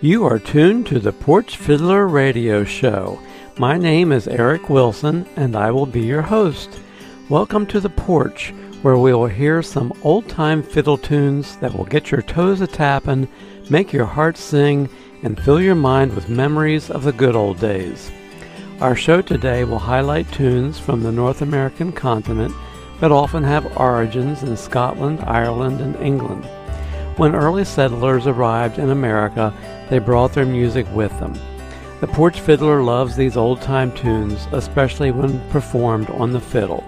You are tuned to the Porch Fiddler Radio Show. My name is Eric Wilson, and I will be your host. Welcome to the porch, where we will hear some old time fiddle tunes that will get your toes a tapping, make your heart sing, and fill your mind with memories of the good old days. Our show today will highlight tunes from the North American continent that often have origins in Scotland, Ireland, and England. When early settlers arrived in America, they brought their music with them. The porch fiddler loves these old time tunes, especially when performed on the fiddle.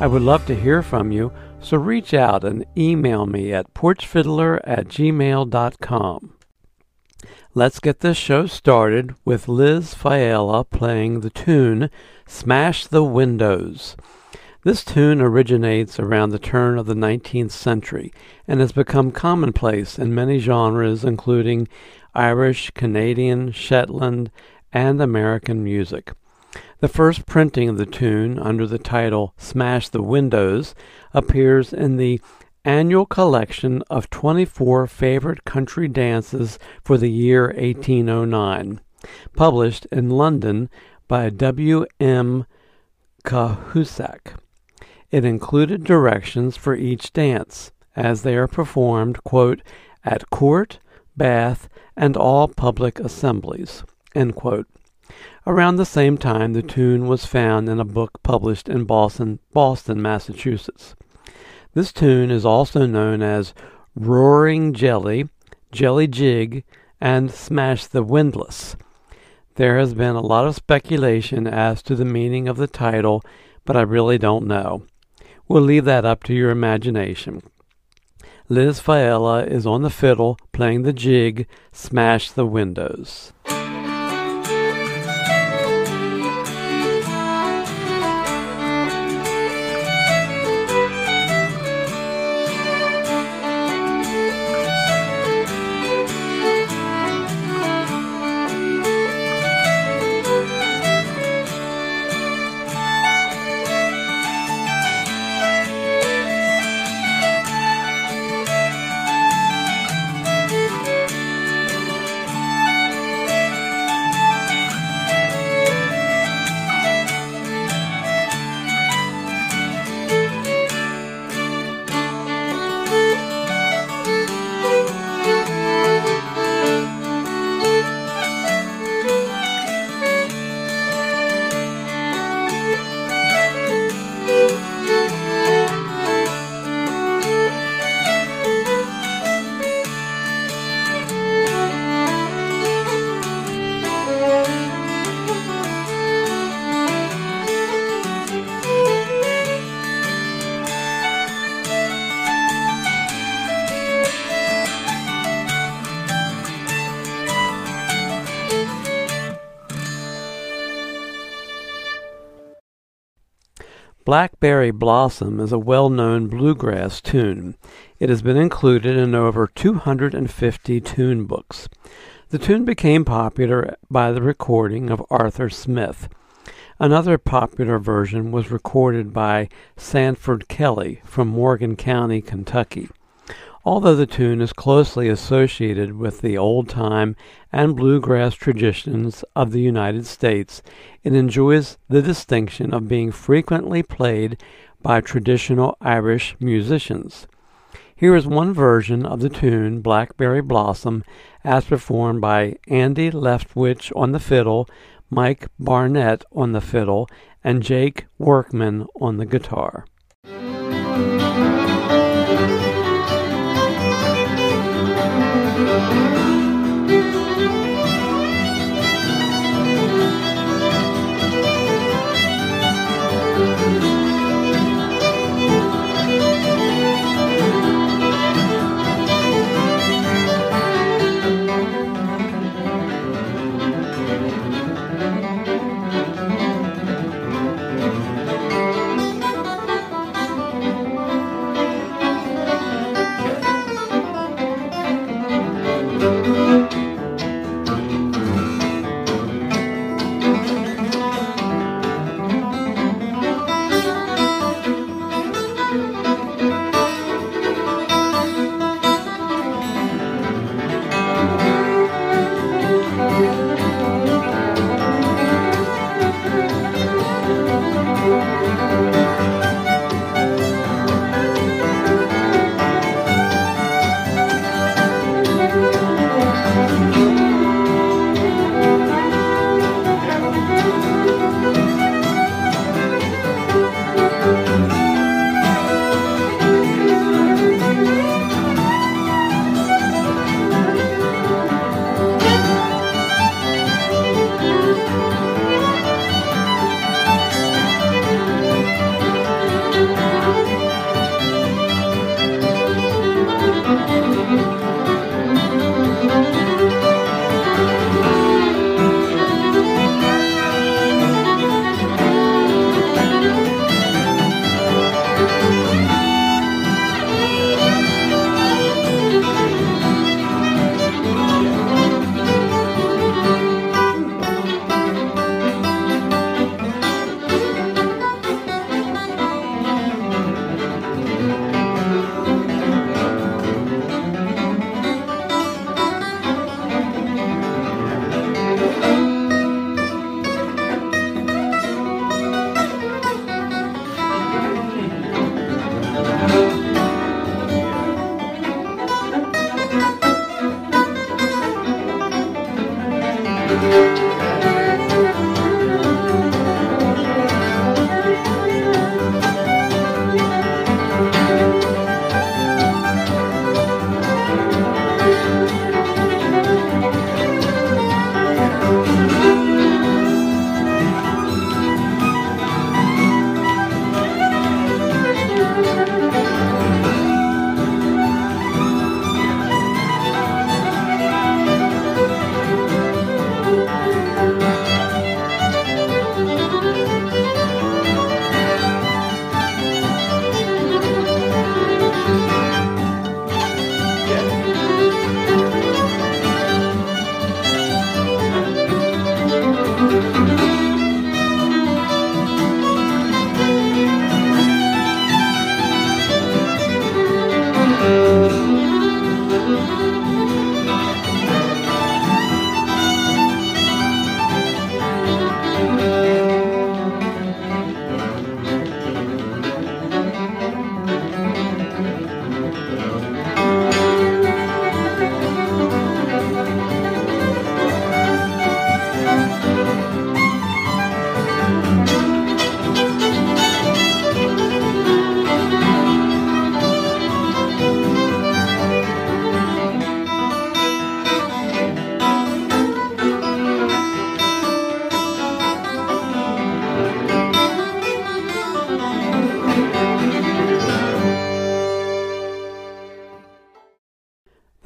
I would love to hear from you, so reach out and email me at porchfiddler at gmail.com. Let's get this show started with Liz Failla playing the tune Smash the Windows. This tune originates around the turn of the 19th century and has become commonplace in many genres, including Irish, Canadian, Shetland, and American music. The first printing of the tune under the title Smash the Windows appears in the annual collection of 24 favorite country dances for the year 1809, published in London by W. M. Cahusac. It included directions for each dance, as they are performed, quote, at court, bath, and all public assemblies. Around the same time, the tune was found in a book published in Boston, Boston, Massachusetts. This tune is also known as Roaring Jelly, Jelly Jig, and Smash the Windlass. There has been a lot of speculation as to the meaning of the title, but I really don't know. We'll leave that up to your imagination. Liz Failla is on the fiddle playing the jig, Smash the Windows. Blackberry Blossom is a well known bluegrass tune. It has been included in over 250 tune books. The tune became popular by the recording of Arthur Smith. Another popular version was recorded by Sanford Kelly from Morgan County, Kentucky. Although the tune is closely associated with the old time and bluegrass traditions of the United States, it enjoys the distinction of being frequently played by traditional Irish musicians. Here is one version of the tune Blackberry Blossom as performed by Andy Leftwich on the fiddle, Mike Barnett on the fiddle, and Jake Workman on the guitar.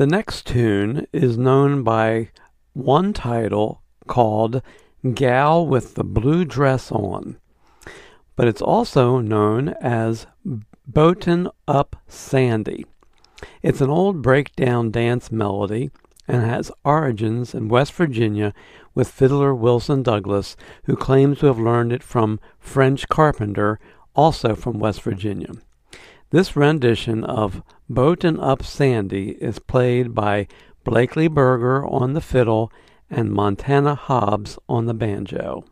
The next tune is known by one title called Gal with the Blue Dress On, but it's also known as Boatin' Up Sandy. It's an old breakdown dance melody and has origins in West Virginia with fiddler Wilson Douglas, who claims to have learned it from French Carpenter, also from West Virginia. This rendition of Boatin' Up Sandy is played by Blakely Berger on the fiddle and Montana Hobbs on the banjo.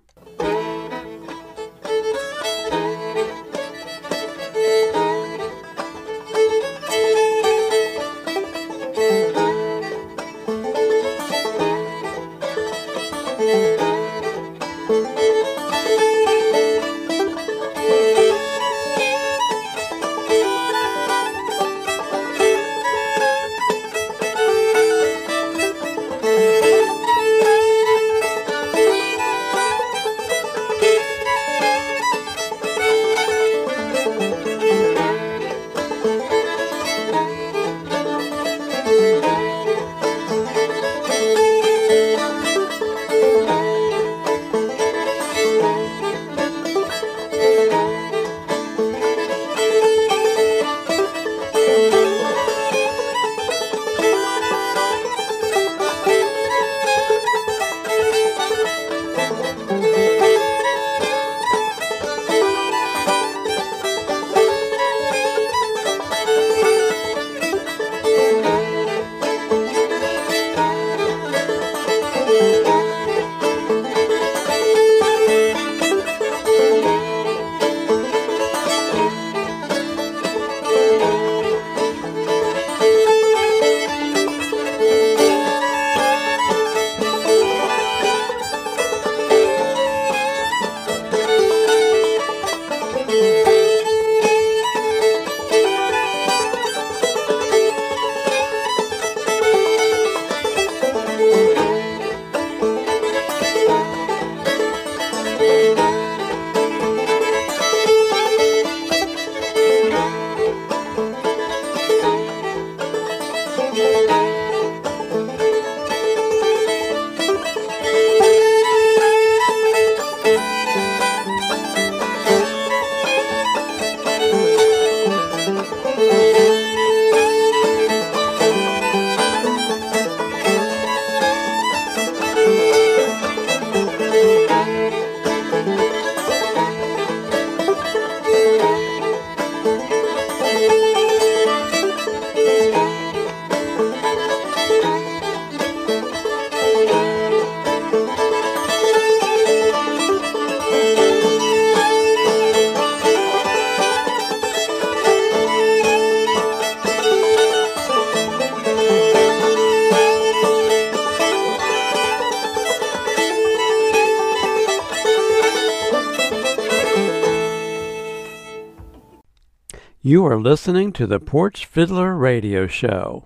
You are listening to the Porch Fiddler Radio Show.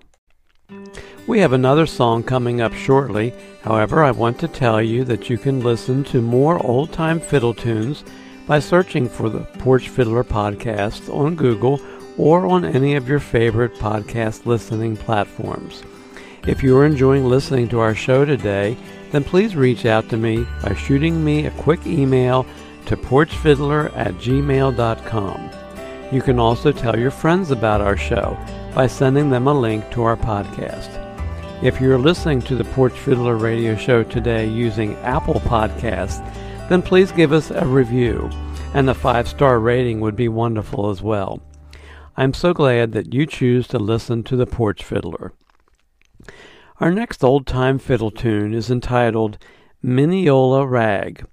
We have another song coming up shortly. However, I want to tell you that you can listen to more old time fiddle tunes by searching for the Porch Fiddler podcast on Google or on any of your favorite podcast listening platforms. If you are enjoying listening to our show today, then please reach out to me by shooting me a quick email to porchfiddler at gmail.com. You can also tell your friends about our show by sending them a link to our podcast. If you're listening to the Porch Fiddler radio show today using Apple Podcasts, then please give us a review, and a five star rating would be wonderful as well. I'm so glad that you choose to listen to the Porch Fiddler. Our next old time fiddle tune is entitled Mineola Rag.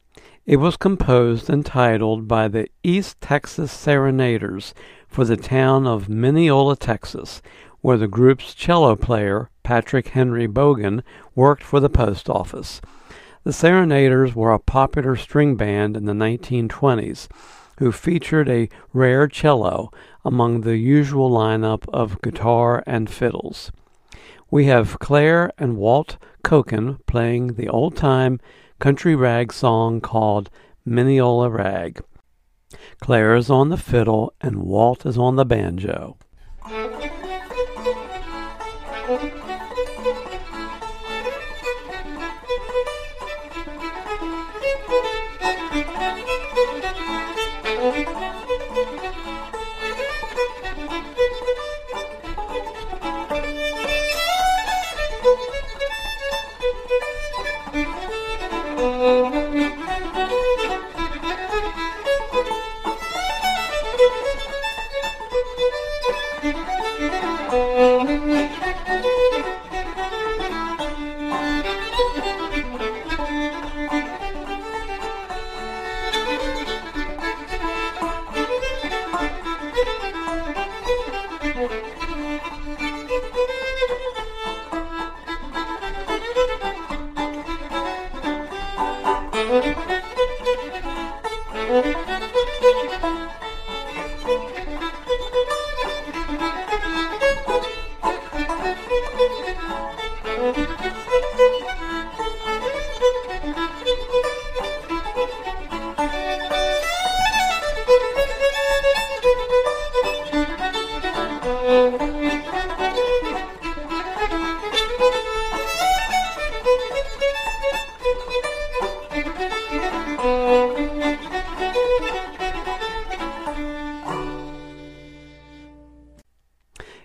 It was composed and titled by the East Texas Serenaders for the town of Mineola, Texas, where the group's cello player, Patrick Henry Bogan, worked for the post office. The Serenaders were a popular string band in the 1920s who featured a rare cello among the usual lineup of guitar and fiddles. We have Claire and Walt Koken playing the old time country rag song called Mineola Rag. Claire is on the fiddle and Walt is on the banjo.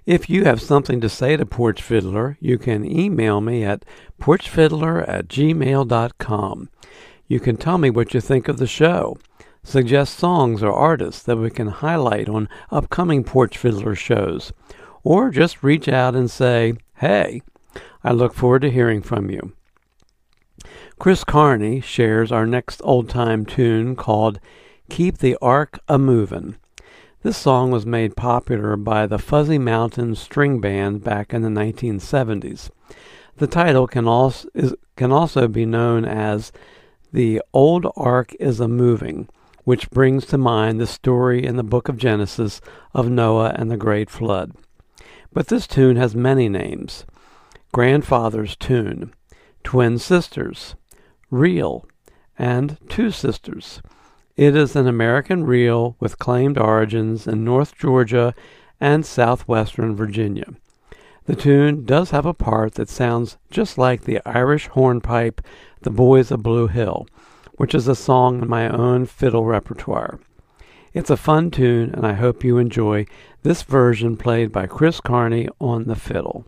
If you have something to say to Porch Fiddler, you can email me at porchfiddler at gmail.com. You can tell me what you think of the show, suggest songs or artists that we can highlight on upcoming Porch Fiddler shows, or just reach out and say, hey, I look forward to hearing from you. Chris Carney shares our next old time tune called Keep the Ark a Movin'. This song was made popular by the Fuzzy Mountain String Band back in the 1970s. The title can also, is, can also be known as The Old Ark is a Moving, which brings to mind the story in the book of Genesis of Noah and the Great Flood. But this tune has many names Grandfather's Tune, Twin Sisters, Reel, and Two Sisters. It is an American reel with claimed origins in North Georgia and southwestern Virginia. The tune does have a part that sounds just like the Irish hornpipe The Boys of Blue Hill, which is a song in my own fiddle repertoire. It's a fun tune, and I hope you enjoy this version played by Chris Carney on the fiddle.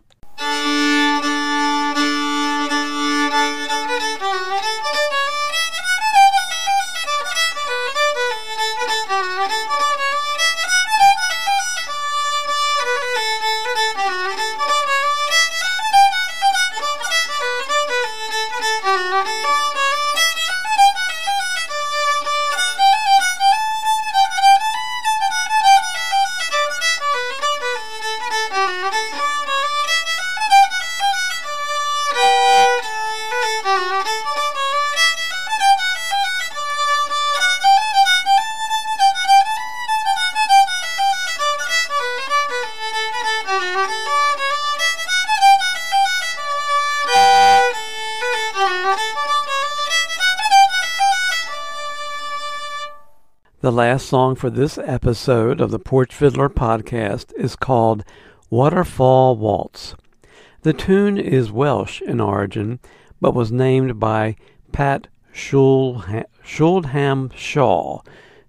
The last song for this episode of the Porch Fiddler podcast is called Waterfall Waltz. The tune is Welsh in origin, but was named by Pat Shuldham Shaw,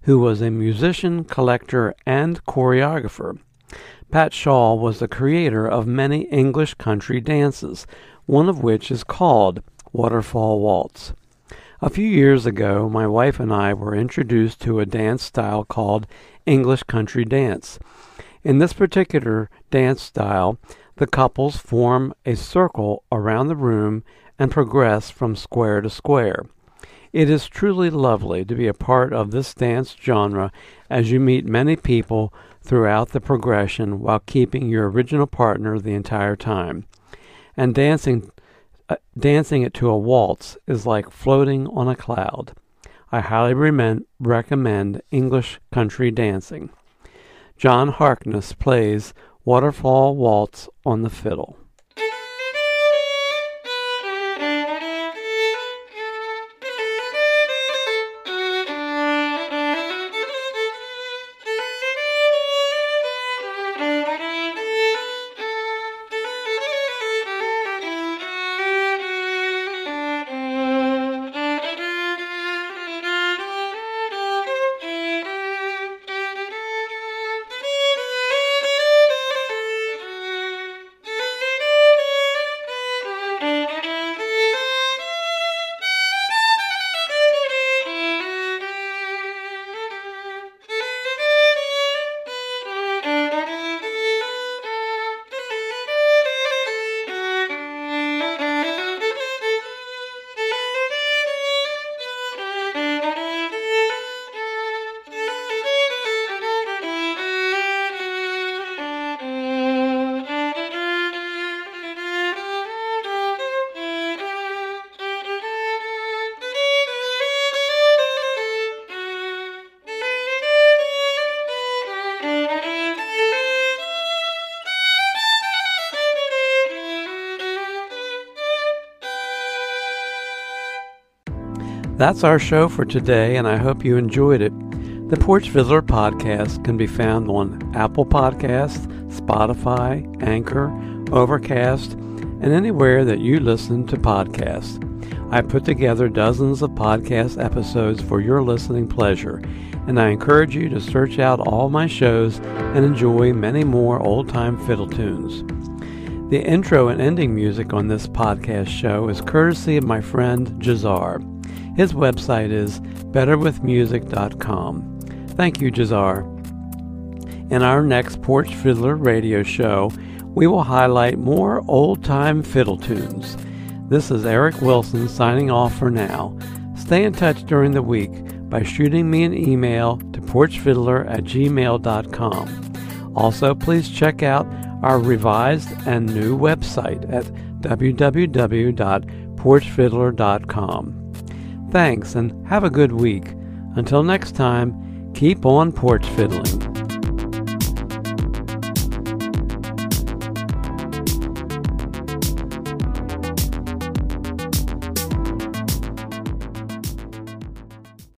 who was a musician, collector, and choreographer. Pat Shaw was the creator of many English country dances, one of which is called Waterfall Waltz. A few years ago, my wife and I were introduced to a dance style called English country dance. In this particular dance style, the couples form a circle around the room and progress from square to square. It is truly lovely to be a part of this dance genre as you meet many people throughout the progression while keeping your original partner the entire time. And dancing Uh, dancing it to a waltz is like floating on a cloud. I highly recommend English country dancing. John Harkness plays Waterfall Waltz on the fiddle. That's our show for today, and I hope you enjoyed it. The Porch Fiddler podcast can be found on Apple Podcasts, Spotify, Anchor, Overcast, and anywhere that you listen to podcasts. I put together dozens of podcast episodes for your listening pleasure, and I encourage you to search out all my shows and enjoy many more old time fiddle tunes. The intro and ending music on this podcast show is courtesy of my friend Jazar. His website is betterwithmusic.com. Thank you, Jazar. In our next Porch Fiddler radio show, we will highlight more old time fiddle tunes. This is Eric Wilson signing off for now. Stay in touch during the week by shooting me an email to porchfiddler at gmail.com. Also, please check out our revised and new website at www.porchfiddler.com. Thanks and have a good week. Until next time, keep on porch fiddling.